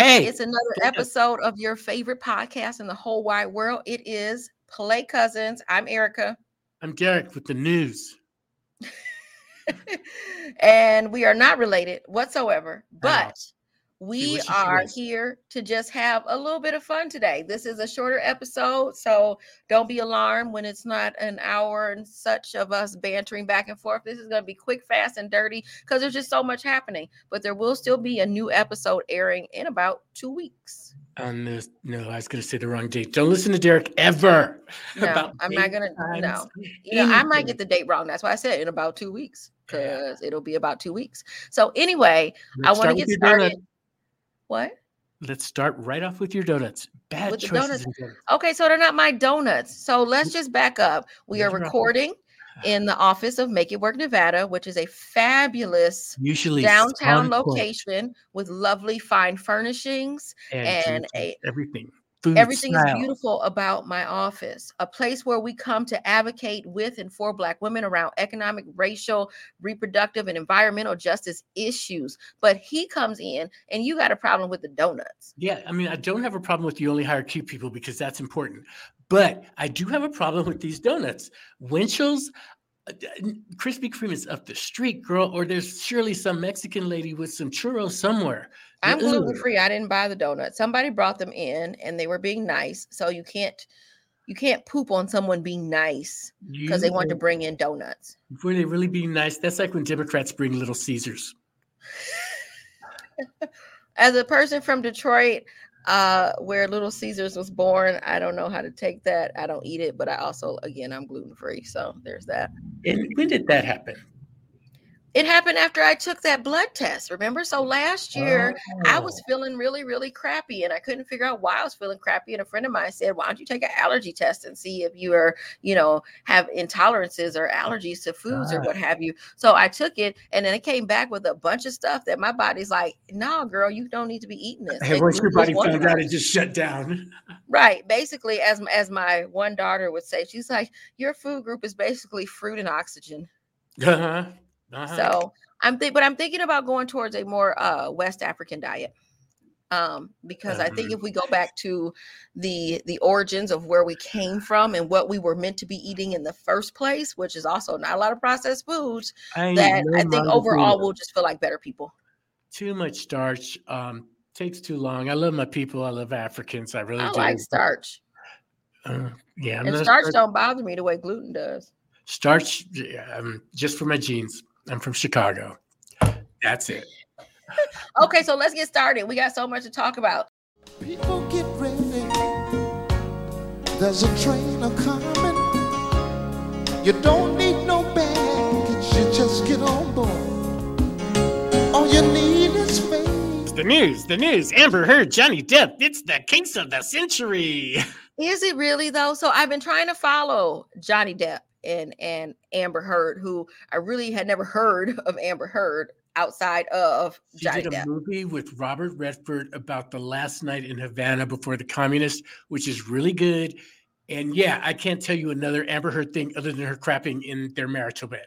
Hey, It's another episode of your favorite podcast in the whole wide world. It is Play Cousins. I'm Erika. I'm Derek with the news. and we are not related whatsoever, At all. but She we are here to just have a little bit of fun today. This is a shorter episode, so don't be alarmed when it's not an hour and such of us bantering back and forth. This is going to be quick, fast, and dirty because there's just so much happening. But there will still be a new episode airing in about two weeks. On this, no, I was going to say the wrong date. Don't listen to Derek ever. No, I'm not gonna- no. You know, I might get the date wrong. That's why I said in about two weeks Yeah. because it'll be about two weeks. So anyway, Let's I want to get started. What? Let's start right off with your donuts. Bad With choices. donuts. donuts. Okay, so they're not my donuts. So let's just back up. We are Let's rock it. recording in the office of Make It Work Nevada, which is a fabulous Usually downtown location with lovely fine furnishings. and juices, a- everything. Food, Everything is beautiful about my office, a place where we come to advocate with and for Black women around economic, racial, reproductive, and environmental justice issues. But he comes in and you got a problem with the donuts. Yeah, I mean, I don't have a problem with you only hire cute people because that's important. But I do have a problem with these donuts. Winchell's Uh, Krispy Kreme is up the street, girl, or there's surely some Mexican lady with some churros somewhere. I'm gluten free. I didn't buy the donuts. Somebody brought them in and they were being nice. So you can't you can't poop on someone being nice because they want to bring in donuts. Were they really being nice? That's like when Democrats bring Little Caesars. As a person from Detroit, uh, where Little Caesars was born, I don't know how to take that. I don't eat it, but I also, again, I'm gluten free. So there's that. And when did that happen? It happened after I took that blood test. Remember? So last year, I was Oh. feeling really, really crappy, and I couldn't figure out why I was feeling crappy. And a friend of mine said, "Why don't you take an allergy test and see if you are, you know, have intolerances or allergies to foods or what have you?" So I took it, and then it came back with a bunch of stuff that my body's like, "No, girl, you don't need to be eating this." Hey, once your body found out, it just shut down. right? Basically, as as my one daughter would say, she's like, "Your food group is basically fruit and oxygen." Uh-huh. Uh-huh. So I'm think, but I'm thinking about going towards a more uh, West African diet, um, because I think Um, if we go back to the the origins of where we came from and what we were meant to be eating in the first place, which is also not a lot of processed foods, I that I think overall we'll just feel like better people. too much starch um takes too long. I love my people. I love africans. I really I do like starch, Uh, yeah I'm and starch starch, don't bother me the way gluten does. starch um, just for my genes i'm from chicago that's it Okay, so let's get started. We got so much to talk about. People get ready. There's a train a coming. You don't need no baggage. You just get on board. All you need is faith. the news the news amber heard johnny depp it's the case of the century Is it really though? So I've been trying to follow Johnny Depp and and Amber Heard, who I really had never heard of Amber Heard outside of she Johnny did a Depp. movie with robert redford about the last night in havana before the communists which is really good and yeah i can't tell you another amber heard thing other than her crapping in their marital bed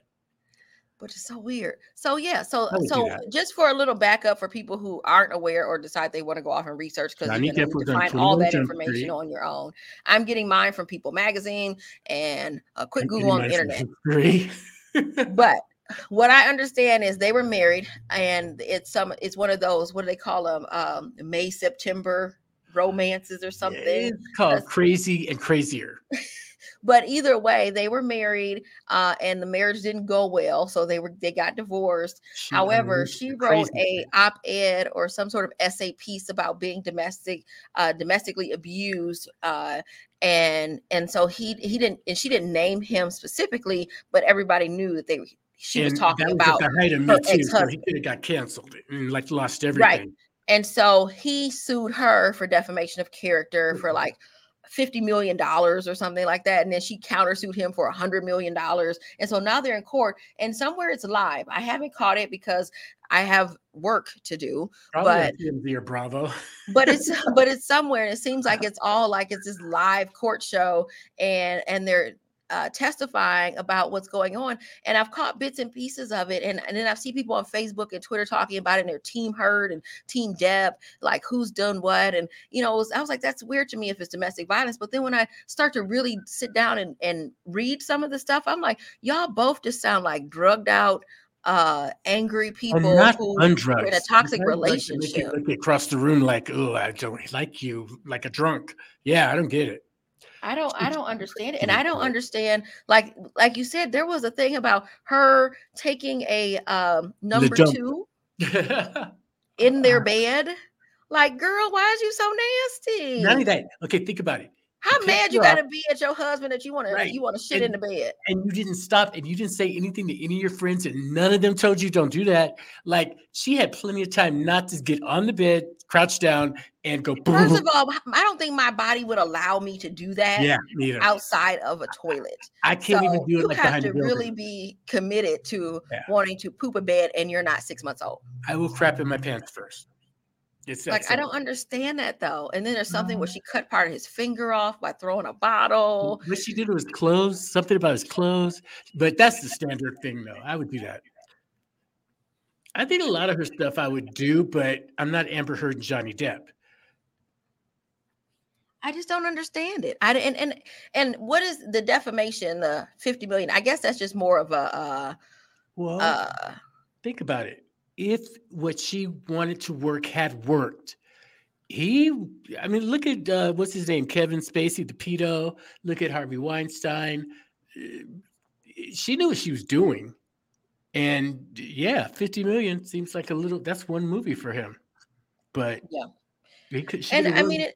Which is so weird. So yeah, so I would do so just for a little backup for people who aren't aware or decide they want to go off and research because to need to find all that information on your own. I'm getting mine from People Magazine and a quick I'm Google on the internet. but what I understand is they were married, and it's some it's one of those what do they call them? Um, May September romances or something. It's called That's- Crazy and Crazier. But either way, they were married, uh, and the marriage didn't go well, so they were they got divorced. She However, she wrote crazy a op-ed or some sort of essay piece about being domestic, uh, domestically abused, uh, and and so he he didn't and she didn't name him specifically, but everybody knew that they. She was talking that about the height of Me Too, so he could have got canceled and like lost everything. Right. And so he sued her for defamation of character for Mhm. like fifty million dollars or something like that, and then she countersued him for a hundred million dollars. And so now they're in court, and somewhere it's live. I haven't caught it because I have work to do, Probably but or Bravo. but it's but it's somewhere, and it seems like it's all like it's this live court show, and and they're uh, testifying about what's going on. And I've caught bits and pieces of it. And, and then I've seen people on Facebook and Twitter talking about it and their team heard and team Depp, like who's done what. And, you know, was, I was like, that's weird to me if it's domestic violence. But then when I start to really sit down and, and read some of the stuff, I'm like, y'all both just sound like drugged out, uh angry people who are in a toxic relationship. Across the room like, oh, I don't like you, like a drunk. Yeah, I don't get it. I don't I don't understand it. And I don't understand like like you said there was a thing about her taking a um number 2 in their bed. Like, girl, why is you so nasty? Not only that. Okay, think about it. How mad you gotta be at your husband that you want right. to you want to shit and, in the bed? And you didn't stop and you didn't say anything to any of your friends, and none of them told you don't do that. Like she had plenty of time not to get on the bed, crouch down, and go. First of all, I don't think my body would allow me to do that. Yeah, neither. outside of a toilet. I can't so even do it. You like have to really be committed to yeah. wanting to poop a bed, and you're not six months old. I will crap in my pants first. It's like I don't understand that though. And then there's something where she cut part of his finger off by throwing a bottle. What she did was clothes, something about his clothes. But that's the standard thing though. I would do that. I think a lot of her stuff I would do, but I'm not Amber Heard and Johnny Depp. I just don't understand it. I and and and what is the defamation? The 50 million. I guess that's just more of a uh well uh, think about it if what she wanted to work had worked, he, I mean, look at uh, what's his name, Kevin Spacey, the pedo. Look at Harvey Weinstein. Uh, she knew what she was doing, and yeah, fifty million seems like a little. That's one movie for him, but yeah, could, and I mean it.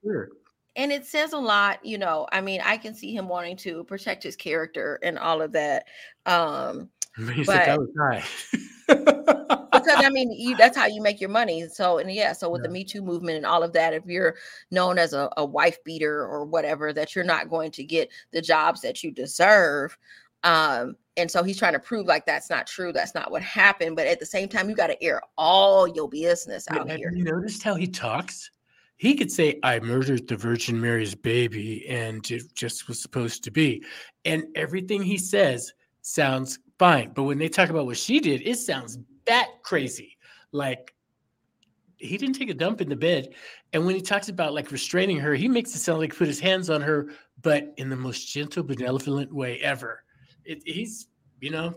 And it says a lot, you know. I mean, I can see him wanting to protect his character and all of that. Um, but, that was high. I mean, you, that's how you make your money. So, and yeah, so with yeah. the Me Too movement and all of that, if you're known as a, a wife beater or whatever, that you're not going to get the jobs that you deserve. Um, and so he's trying to prove like that's not true. That's not what happened. But at the same time, you got to air all your business out Have here. You noticed how he talks? He could say, I murdered the Virgin Mary's baby and it just was supposed to be. And everything he says sounds fine. But when they talk about what she did, it sounds that crazy. Like he didn't take a dump in the bed. And when he talks about like restraining her, he makes it sound like he put his hands on her, but in the most gentle, benevolent way ever. It, he's, you know,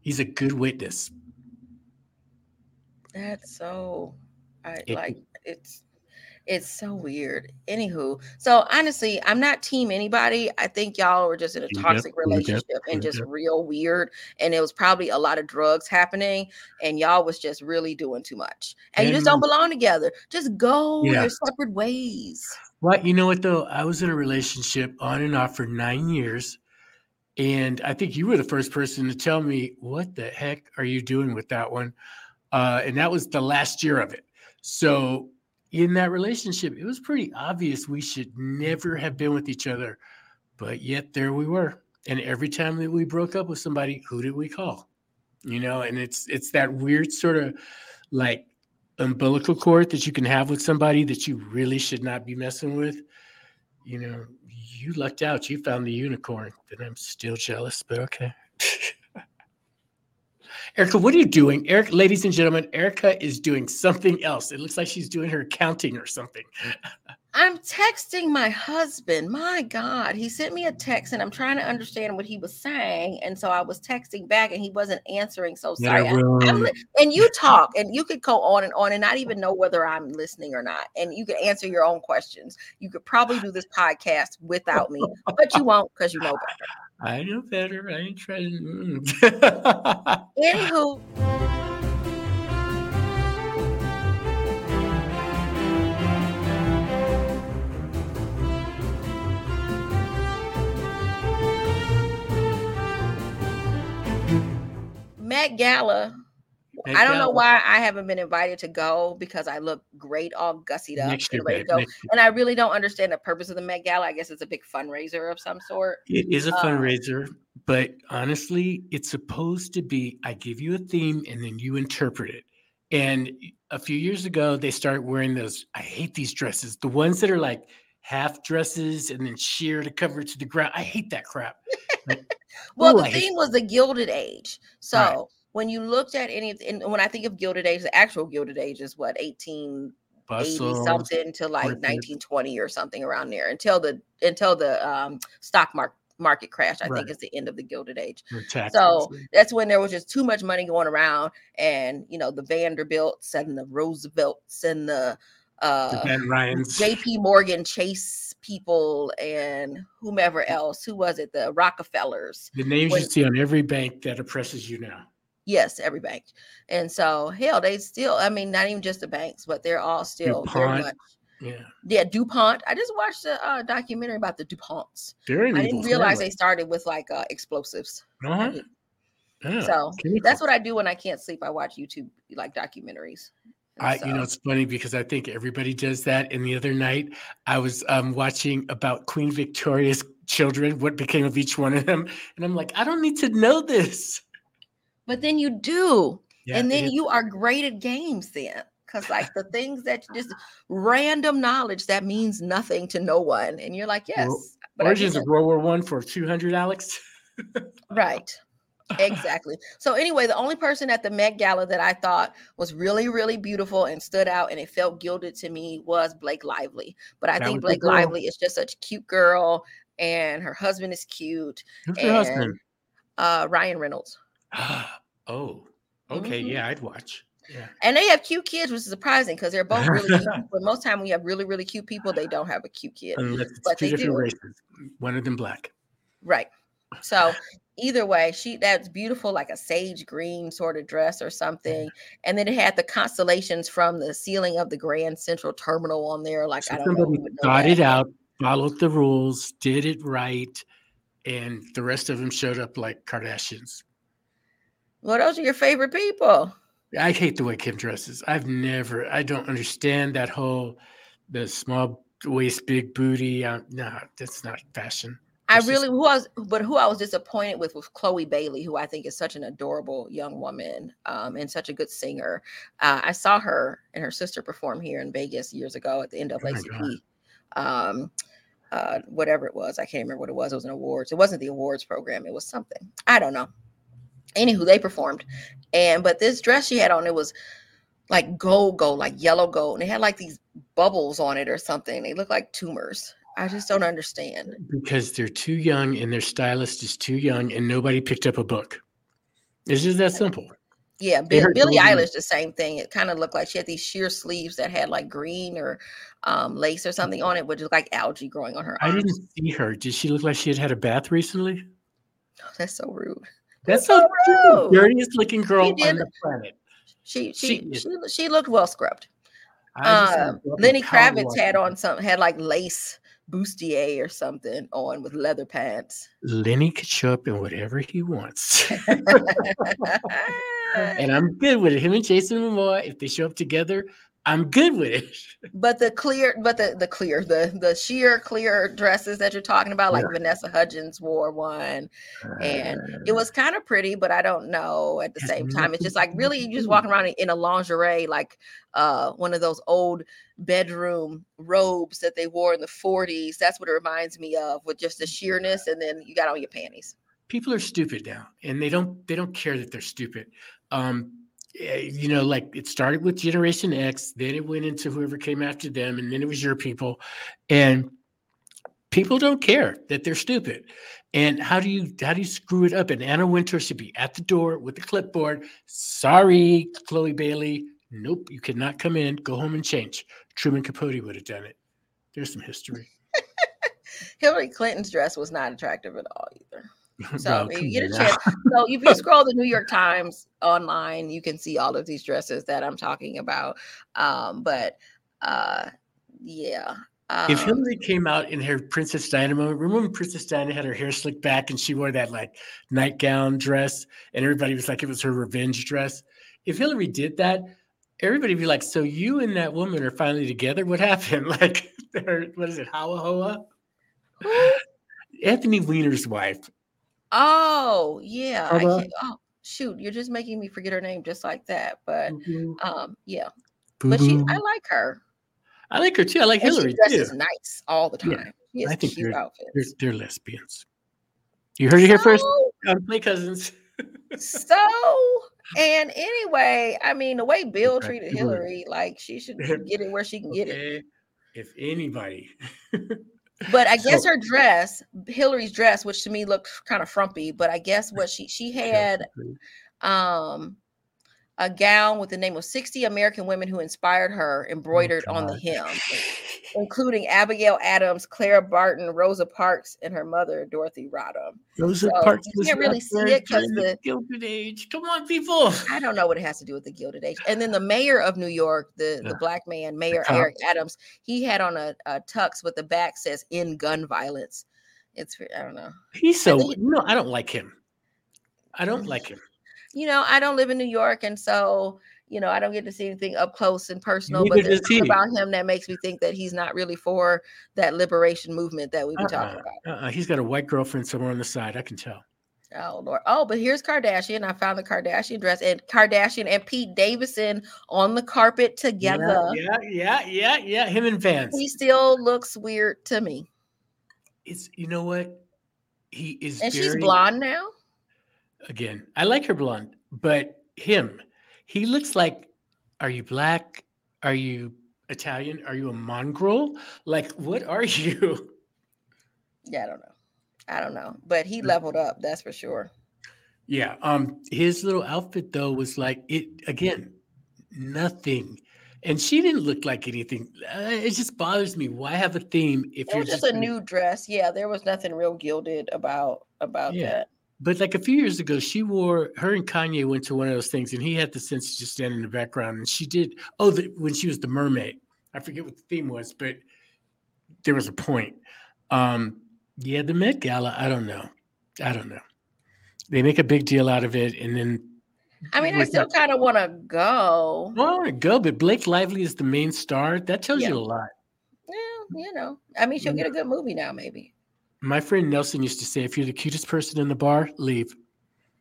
he's a good witness. That's so, I it, like it's it's so weird. Anywho, so honestly, I'm not team anybody. I think y'all were just in a mm, toxic mm, yep, relationship mm, yep, and just real weird. And it was probably a lot of drugs happening, and y'all was just really doing too much. And, and you just don't belong together. Just go yeah. your separate ways. Well, you know what though? I was in a relationship on and off for nine years. And I think you were the first person to tell me, what the heck are you doing with that one? Uh, and that was the last year of it. So in that relationship, it was pretty obvious we should never have been with each other. But yet there we were. And every time that we broke up with somebody, who did we call? You know, and it's it's that weird sort of like umbilical cord that you can have with somebody that you really should not be messing with. You know, you lucked out. You found the unicorn. Then I'm still jealous, but okay. Erika, what are you doing? Eric, ladies and gentlemen, Erika is doing something else. It looks like she's doing her accounting or something. I'm texting my husband. My God, he sent me a text and I'm trying to understand what he was saying. And so I was texting back and he wasn't answering. So sorry. I, and you talk and you could go on and on and not even know whether I'm listening or not. And you could answer your own questions. You could probably do this podcast without me, but you won't because you know better. I know better. I ain't trying. Mm. Anywho. Met Gala. Met I don't Gala. know why I haven't been invited to go because I look great, all gussied up, Next year, ready to go. And I really don't understand the purpose of the Met Gala. I guess it's a big fundraiser of some sort. It is a um, fundraiser, but honestly, it's supposed to be I give you a theme and then you interpret it. And a few years ago, they started wearing those. I hate these dresses, the ones that are like half dresses and then sheer to cover to the ground. I hate that crap. Like, Well, ooh, the I thing was the Gilded Age. So. When you looked at any, of the- and when I think of Gilded Age, the actual Gilded Age is what 1880 Bustle, something to like 1920 or something around there until the until the um, stock market market crash. I Right. think is the end of the Gilded Age. So that's when there was just too much money going around, and you know the Vanderbilts and the Roosevelts and the uh. J.P. Morgan Chase people and whomever else. Who was it? The Rockefellers. The names when- you see on every bank that oppresses you now. Yes, every bank. And so hell, they still. I mean, not even just the banks, but they're all still very much. Yeah. Yeah, DuPont. I just watched a uh, documentary about the DuPonts. They're I didn't realize they started with like uh, explosives. Uh-huh. Yeah, So that's what I do when I can't sleep. I watch YouTube like documentaries. And I, you know, it's funny because I think everybody does that. And the other night, I was um, watching about Queen Victoria's children, what became of each one of them, and I'm like, I don't need to know this. But then you do, Yeah, and then you are great at games then. Because like the things that just random knowledge that means nothing to no one, and you're like, yes, Well, but Origins of World War One for 200, Alex. Right. Exactly. So anyway, the only person at the Met Gala that I thought was really, really beautiful and stood out and it felt gilded to me was Blake Lively. But I That think Blake. Lively is just such a cute girl and her husband is cute. Who's your husband? Uh Ryan Reynolds. oh, okay. Mhm. Yeah, I'd watch. Yeah. And they have cute kids, which is surprising because they're both really cute. But most time when you have really, really cute people, they don't have a cute kid. Unless it's But two different do. races, one of them black. Right. So either way, she that's beautiful, like a sage green sort of dress or something. And then it had the constellations from the ceiling of the Grand Central Terminal on there. Like So I don't somebody know thought that, it out, followed the rules, did it right, and the rest of them showed up like Kardashians. Well, those are your favorite people. I hate the way Kim dresses. I've never, I don't understand that whole the small waist, big booty. Uh, no, that's not fashion. I It's just- really who was, but who I was disappointed with was Chloe Bailey, who I think is such an adorable young woman um, and such a good singer. Uh, I saw her and her sister perform here in Vegas years ago at the Oh NAACP. um, uh, whatever it was, I can't remember what it was. It was an awards. It wasn't the awards program. It was something. I don't know. Anywho, they performed, and but this dress she had on it was like gold, gold, like yellow gold, and it had like these bubbles on it or something. They look like tumors. I just don't understand. Because they're too young and their stylist is too young and nobody picked up a book. It's just that simple. Yeah, They Bi- hurt Billie. Eilish, the same thing. It kind of looked like she had these sheer sleeves that had like green or um, lace or something on it, which is like algae growing on her I arms. didn't see her. Did she look like she had had a bath recently? That's so rude. That's so so the dirtiest looking girl did- on the planet. She She she she, she looked well scrubbed. I just Uh, wanna go up and Lenny Kravitz walk had on some had like lace bustier or something on with leather pants. Lenny could show up in whatever he wants. and I'm good with it. Him and Jason Momoa, if they show up together, I'm good with it. but the clear, but the the clear, the the sheer clear dresses that you're talking about, like Vanessa Hudgens wore one, and it was kind of pretty, but I don't know at the same time. It's just like really you just walking around in a lingerie, like uh one of those old bedroom robes that they wore in the 40s. That's what it reminds me of, with just the sheerness, and then you got on your panties. people are stupid now and they don't they don't care that they're stupid um you know like it started with generation x then it went into whoever came after them and then it was your people and people don't care that they're stupid. And how do you how do you screw it up? And anna wintour should be at the door with the clipboard. Sorry chloe bailey. Nope you cannot come in. Go home and change. Truman capote would have done it. There's some history. Hillary Clinton's dress was not attractive at all either. So if you get a chance, so if you scroll the New York Times online, you can see all of these dresses that I'm talking about. Um, but uh, yeah, If um, Hillary came out in her Princess Diana moment, remember when Princess Diana had her hair slicked back and she wore that like nightgown dress and everybody was like it was her revenge dress? If Hillary did that, everybody would be like, So you and that woman are finally together? What happened? Like, what is it, Hawa Hoa? Anthony Weiner's wife. Oh yeah, I can't, oh shoot, you're just making me forget her name just like that. But Boo-boo. um, yeah, but she, I like her. I like her too. I like And Hillary she dresses too. nice all the time. Has I think cute They're, they're lesbians. You heard it here first So- Play Cousins. So, and anyway, I mean, the way Bill Okay, treated Hillary. Hillary, like she should get it where she can get it. If anybody, But I guess So- her dress, Hillary's dress, which to me looked kind of frumpy, but I guess what she she had um a gown with the name of 60 American women who inspired her embroidered on the hem, including Abigail Adams, Clara Barton, Rosa Parks, and her mother, Dorothy Rodham. Rosa So, Parks you can't really see it because the- Gilded Age. Come on, people. I don't know what it has to do with the Gilded Age. And then the mayor of New York, the, Yeah. the black man, Mayor. Eric Adams, he had on a, a tux with the back says "in gun violence." It's I don't know. He's so think- no. I don't like him. I Mm. don't like him. You know, I don't live in New York, and so you know, I don't get to see anything up close and personal. but there's something about him that makes me think that he's not really for that liberation movement that we've been talking Uh-uh. about. Uh-uh. He's got a white girlfriend somewhere on the side. I can tell. Oh Lord. Oh, but here's Kardashian. I found the Kardashian dress and Kardashian and Pete Davidson on the carpet together. Yeah, yeah, yeah, yeah. Him and Vance. He still looks weird to me. It's you know what? He is And she's blonde now. Again. I like her blonde, but him, he looks like. Are you black? Are you Italian? Are you a mongrel? Like, what are you? Yeah, I don't know. I don't know. But Mm. he leveled up, that's for sure. Yeah. Um. His little outfit though was like it again. Nothing. And she didn't look like anything. Uh, it just bothers me. Why have a theme if It you're was just a new dress. Yeah, there was nothing real gilded about about Yeah. that. But like a few years ago, she wore her and Kanye went to one of those things, and he had the sense to just stand in the background. And she did. Oh, the, when she was the mermaid, I forget what the theme was, but there was a point. Um, yeah, the Met Gala. I don't know. I don't know. They make a big deal out of it, and then I mean, I still kind of want to go. Well, I want to go, but Blake Lively is the main star. That tells Yeah. you a lot. Yeah, you know. I mean, she'll Mm. get a good movie now, maybe. My friend Nelson used to say, "If you're the cutest person in the bar, leave."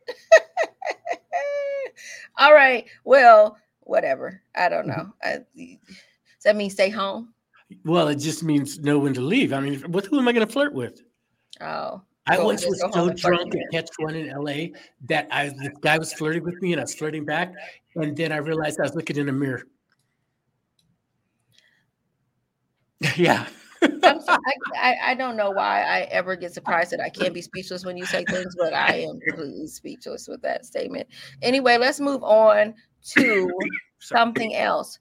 All right. Well, whatever. I don't know. I, does that mean stay home? Well, it just means know when to leave. I mean, with who am I going to flirt with? Oh, I once was so drunk at Catch One in LA that I the guy was flirting with me and I was flirting back, and then I realized I was looking in a mirror. yeah. I'm so, I, I, don't know why I ever get surprised that I can't be speechless when you say things, but I am completely speechless with that statement. Anyway, let's move on to something else.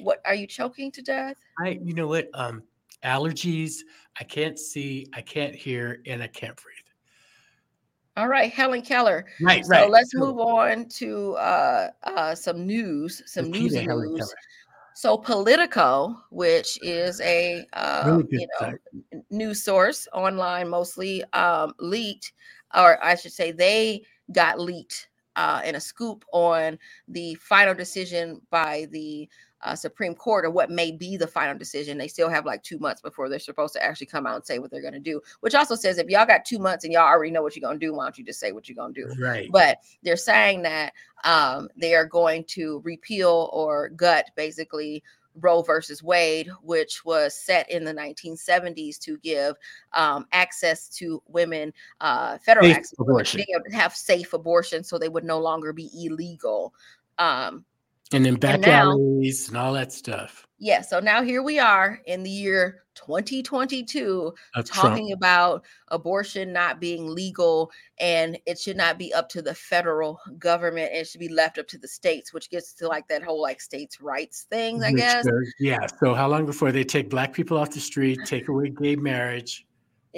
What are you choking to death? I, you know what? Um, allergies. I can't see, I can't hear, and I can't breathe. All right, Helen Keller. Right, So right. let's move on to uh, uh, some news, some newsy Helen news. So Politico, which is a uh, Really you know news source online, mostly um, leaked, or I should say, they got leaked uh, in a scoop on the final decision by the uh, Supreme Court, or what may be the final decision. They still have like two months before they're supposed to actually come out and say what they're going to do. Which also says, if y'all got two months and y'all already know what you're going to do, why don't you just say what you're going to do? Right. but they're saying that um, they are going to repeal or gut basically Roe versus Wade, which was set in the 1970s to give um, access to women, uh, federal Safe access, to abortion. being able to have safe abortion, so they would no longer be illegal. Um, And then back now- alleys and all that stuff yeah, so now here we are in the year 2022 of Trump. talking about abortion not being legal and it should not be up to the federal government it should be left up to the states which gets to like that whole like states rights thing i which guess yeah. So how long before they take black people off the street, take away gay marriage?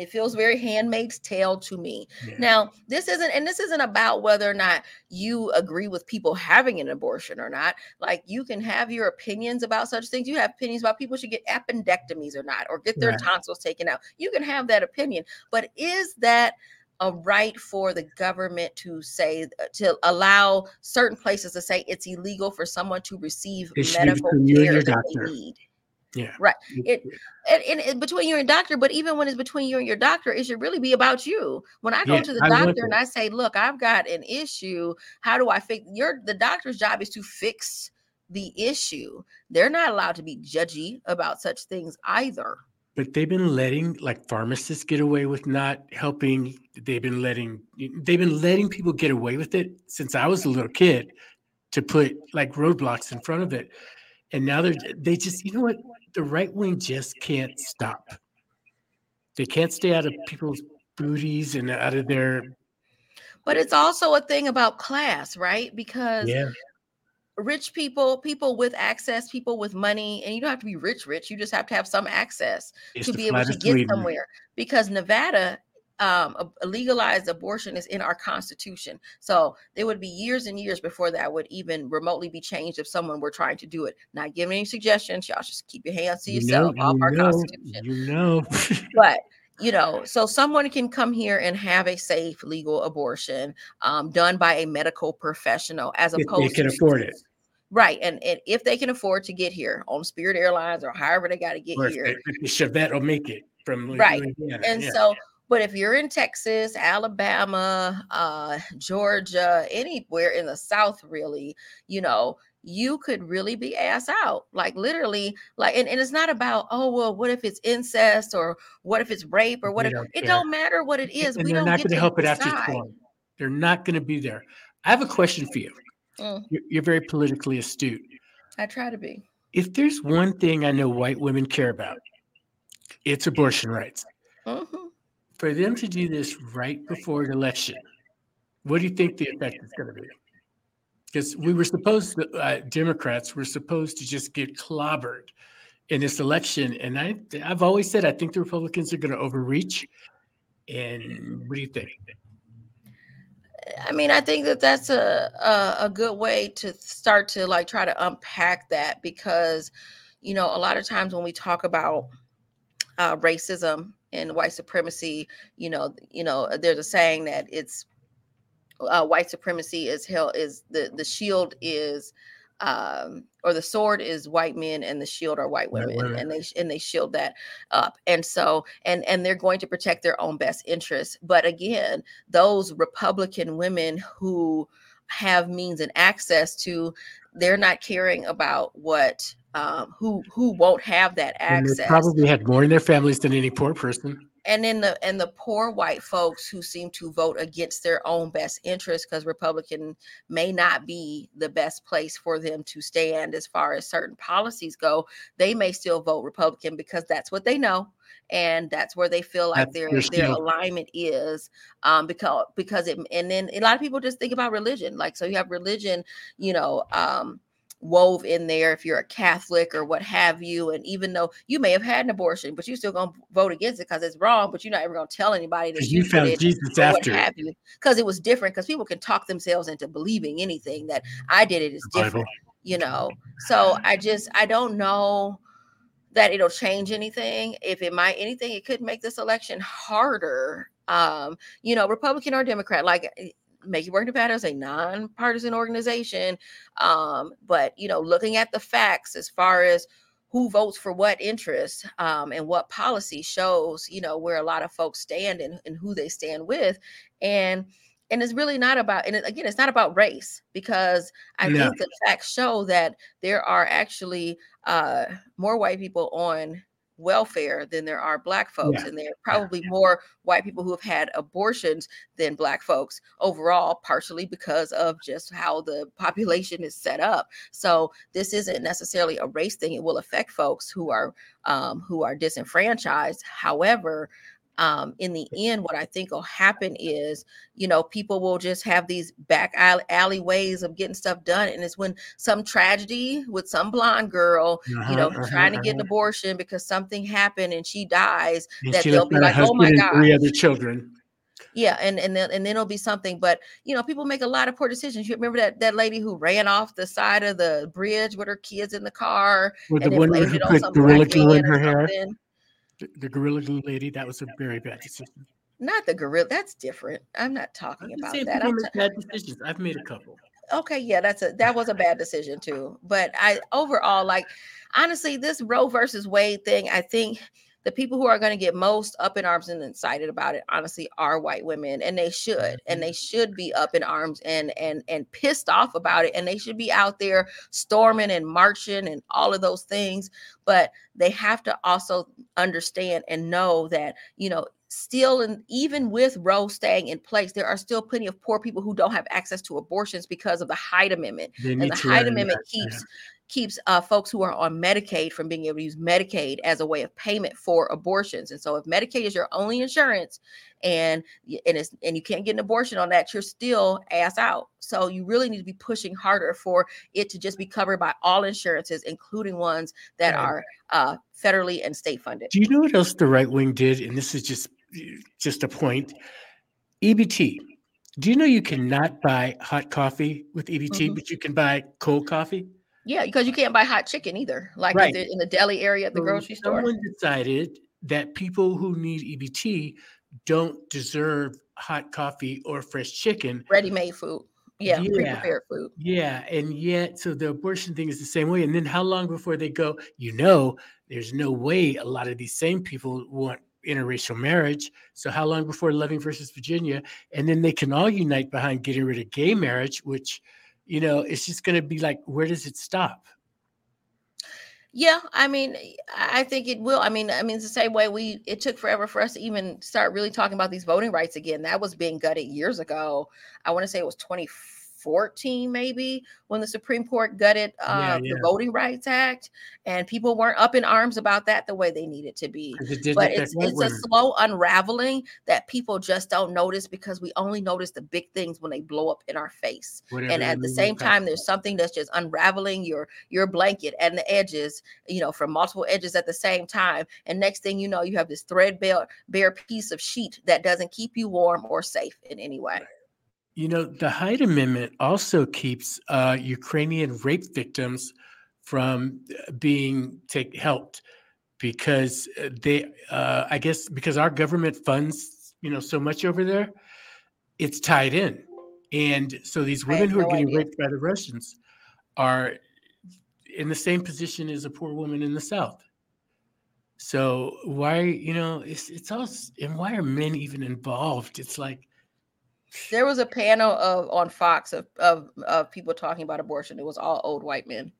It feels very handmaid's tale to me. Yeah. now this isn't and this isn't about whether or not you agree with people having an abortion or not. Like you can have your opinions about such things. You have opinions about people should get appendectomies or not or get their Right. tonsils taken out. You can have that opinion but is that a right for the government to say uh, to allow certain places to say it's illegal for someone to receive It medical between you and care that they need Yeah. Right. It- and, and, and between you and doctor, but even when it's between you and your doctor, it should really be about you. When I go Yeah, to the I doctor and. I say, "Look, I've got an issue. How do I fix?" Your the doctor's job is to fix the issue. They're not allowed to be judgy about such things either. But they've been letting like pharmacists get away with not helping. They've been letting they've been letting people get away with it since I was a little kid to put like roadblocks in front of it. And now they're they just you know what the right wing just can't stop. They can't stay out of people's booties and out of their But it's also a thing about class, right? Because yeah rich people, people with access, people with money, and you don't have to be rich, rich. You just have to have some access It's to be able to get Sweden. somewhere. Because Nevada, um, a, a legalized abortion is in our constitution. So there would be years and years before that would even remotely be changed if someone were trying to do it. Not giving any suggestions, y'all just keep your hands to You yourself know, off you our know, constitution you know. but you know so someone can come here and have a safe legal abortion um, done by a medical professional as If they opposed can to afford it. right and, and if they can afford to get here on spirit airlines or however they got to get or if, here if the Chevette will make it from Lu- Right. And yeah. so but if you're in texas alabama uh, georgia anywhere in the south really you know you could really be ass out like literally like and, and it's not about oh well what if it's incest or what if it's rape or what if don't it care. don't matter what it is and we they're don't not going to to help it after it's decide. They're not going to be there. I have a question for you. Mm. You're, you're very politically astute. i try to be If there's one thing I know white women care about, it's abortion rights. Mhm. For them to do this right before an election, what do you think the effect is going to be? Because we were supposed to, uh, Democrats were supposed to just get clobbered in this election. And I, I've always said I think the Republicans are going to overreach. And what do you think? I mean, I think that that's a, a a good way to start to like try to unpack that because, you know, a lot of times when we talk about uh, racism and white supremacy, you know, you know, there's a saying that it's uh, white supremacy is hell is the the shield is um or the sword is white men and the shield are white White women, women. and they and they shield that up and so and and they're going to protect their own best interests but again those republican women who have means and access to they're not caring about what um who who won't have that access probably had more in their families than any poor person. and then the and the poor white folks who seem to vote against their own best interest because republican may not be the best place for them to stand as far as certain policies go they may still vote republican because that's what they know and that's where they feel like That's their their their alignment is um because because it and then a lot of people just think about religion like so you have religion you know um wove in there if you're a Catholic or what have you. And even though you may have had an abortion, but you're still gonna vote against it because it's wrong, but you're not ever gonna tell anybody that you, you found Jesus after. Because it was different, because people can talk themselves into believing anything that I did it is different, you know. So I just I don't know that it'll change anything. If it might anything, it could make this election harder. Um, you know, Republican or Democrat, like Make It Work Nevada is a nonpartisan organization. Um, but you know, looking at the facts as far as who votes for what interest um, and what policy shows, you know, where a lot of folks stand and, and who they stand with. And and it's really not about and again it's not about race because i No. think the facts show that there are actually uh more white people on welfare than there are black folks Yeah. and there are probably more white people who have had abortions than black folks overall partially because of just how the population is set up so this isn't necessarily a race thing it will affect folks who are um, who are disenfranchised however um, in the end, what I think will happen is, you know, people will just have these back alley, alleyways of getting stuff done. And it's when some tragedy with some blonde girl, you Uh-huh, know, uh-huh, trying to get an uh-huh. abortion because something happened and she dies, And that she they'll be like, oh my God. three other children. Yeah, and and then and then it'll be something. But you know, people make a lot of poor decisions. You remember that that lady who ran off the side of the bridge with her kids in the car With the and then one who put Gorilla Glue in her hair. something. The, the Gorilla Glue lady, that was a very bad decision. Not the gorilla. That's different. I'm not I'm talking about that. I'm make bad decisions. I've made a couple. okay yeah that's a that was a bad decision too but i overall like honestly this roe versus wade thing i think the people who are going to get most up in arms and excited about it honestly are white women and they should and they should be up in arms and and and pissed off about it and they should be out there storming and marching and all of those things but they have to also understand and know that you know still and even with Roe staying in place, there are still plenty of poor people who don't have access to abortions because of the Hyde Amendment. And the Hyde Amendment keeps keeps uh, folks who are on Medicaid from being able to use Medicaid as a way of payment for abortions. And so, if Medicaid is your only insurance, and and it's and you can't get an abortion on that, you're still ass out. So you really need to be pushing harder for it to just be covered by all insurances, including ones that right. are uh, federally and state funded. Do you know what else the right wing did? And this is just just a point. EBT. Do you know you cannot buy hot coffee with EBT, mm-hmm. but you can buy cold coffee? Yeah, because you can't buy hot chicken either, like right. in the deli area at the so grocery store. Someone decided that people who need EBT don't deserve hot coffee or fresh chicken. Ready-made food. Yeah, yeah, pre-prepared food. Yeah, and yet, so the abortion thing is the same way. And then, how long before they go? You know, there's no way a lot of these same people want interracial marriage. So, how long before Loving versus Virginia? And then they can all unite behind getting rid of gay marriage, which you know, it's just going to be like, where does it stop? Yeah, I mean, I think it will. I mean, I mean, it's the same way we it took forever for us to even start really talking about these voting rights again. That was being gutted years ago. I want to say it was 24 2014, maybe, when the Supreme Court gutted uh, yeah, yeah. the Voting Rights Act, and people weren't up in arms about that the way they needed to be. It but it's, it's a slow unraveling that people just don't notice because we only notice the big things when they blow up in our face. Whatever and at the same time, there's something that's just unraveling your your blanket and the edges, you know, from multiple edges at the same time. And next thing you know, you have this threadbare bare piece of sheet that doesn't keep you warm or safe in any way. Right you know, the Hyde Amendment also keeps uh, Ukrainian rape victims from uh, being take helped because uh, they, uh, I guess, because our government funds, you know, so much over there, it's tied in, and so these women who are no getting idea. raped by the Russians are in the same position as a poor woman in the South. So why, you know, it's it's all, and why are men even involved? It's like there was a panel of on Fox of, of of people talking about abortion. It was all old white men.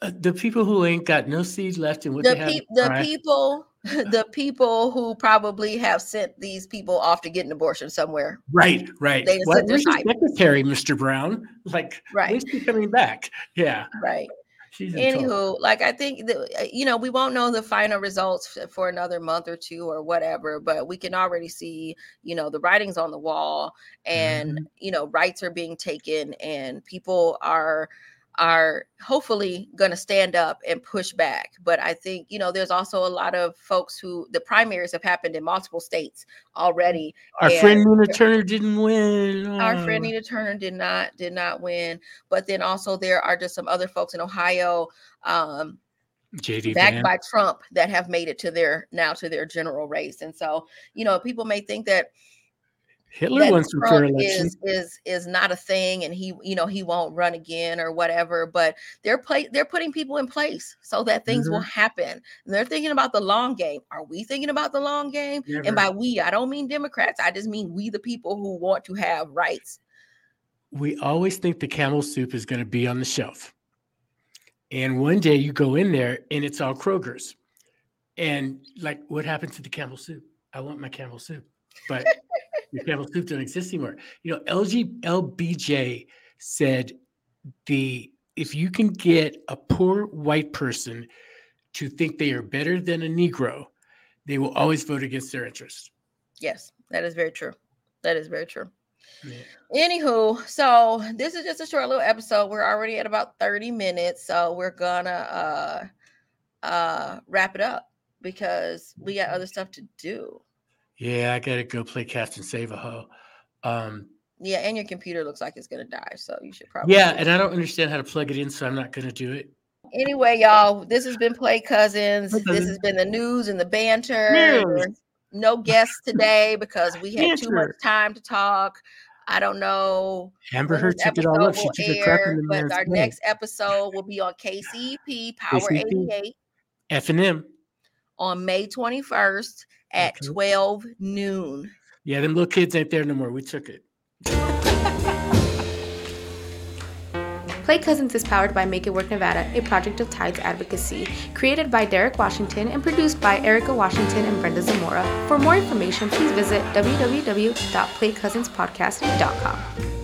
Uh, the people who ain't got no seed left in what the, pe- the people the people who probably have sent these people off to get an abortion somewhere. Right, right. They what, where's the secretary, Mr. Brown? Like, right. when's he coming back? Yeah. Right. Anywho, like I think that uh, you know we won't know the final results for another month or two or whatever, but we can already see you know the writings on the wall, and mm-hmm. you know rights are being taken, and people are are hopefully going to stand up and push back. But I think, you know, there's also a lot of folks who the primaries have happened in multiple states already. Our friend Nina Turner didn't win. Oh. Our friend oh. Nina Turner did not did not win. But then also there are just some other folks in Ohio um JD backed Vance. by Trump that have made it to their now to their general race. And so, you know, people may think that Hitler wants to fair Is, is is not a thing, and he you know he won't run again or whatever. But they're play they're putting people in place so that things mm-hmm. will happen. And they're thinking about the long game. Are we thinking about the long game? Never. And by we, I don't mean Democrats. I just mean we, the people who want to have rights. We always think the Campbell soup is going to be on the shelf, and one day you go in there and it's all Kroger's, and like, what happened to the Campbell soup? I want my Campbell soup, but. Your Campbell soup don't exist anymore. You know, LG LBJ said the if you can get a poor white person to think they are better than a Negro, they will always vote against their interests. Yes, that is very true. That is very true. Yeah. Anywho, so this is just a short little episode. We're already at about 30 minutes, so we're gonna uh uh wrap it up because we got other stuff to do. Yeah, I gotta go play Captain Save a Ho. Um, yeah, and your computer looks like it's gonna die, so you should probably. Yeah, and I don't understand how to plug it in, so I'm not gonna do it. Anyway, y'all, this has been Play Cousins. This has been the news and the banter. News. No guests today because we had banter. too much time to talk. I don't know. Amber Heard took it all up. She took air, a crap in the But our next episode will be on KCP Power KCP. 88. F and M on May 21st at Okay. 12 noon. Yeah, them little kids ain't there no more. We took it. Play Cousins is powered by Make It Work Nevada, a project of Tides Advocacy, created by Derek Washington and produced by Erika Washington and Brenda Zamora. For more information, please visit www.playcousinspodcast.com.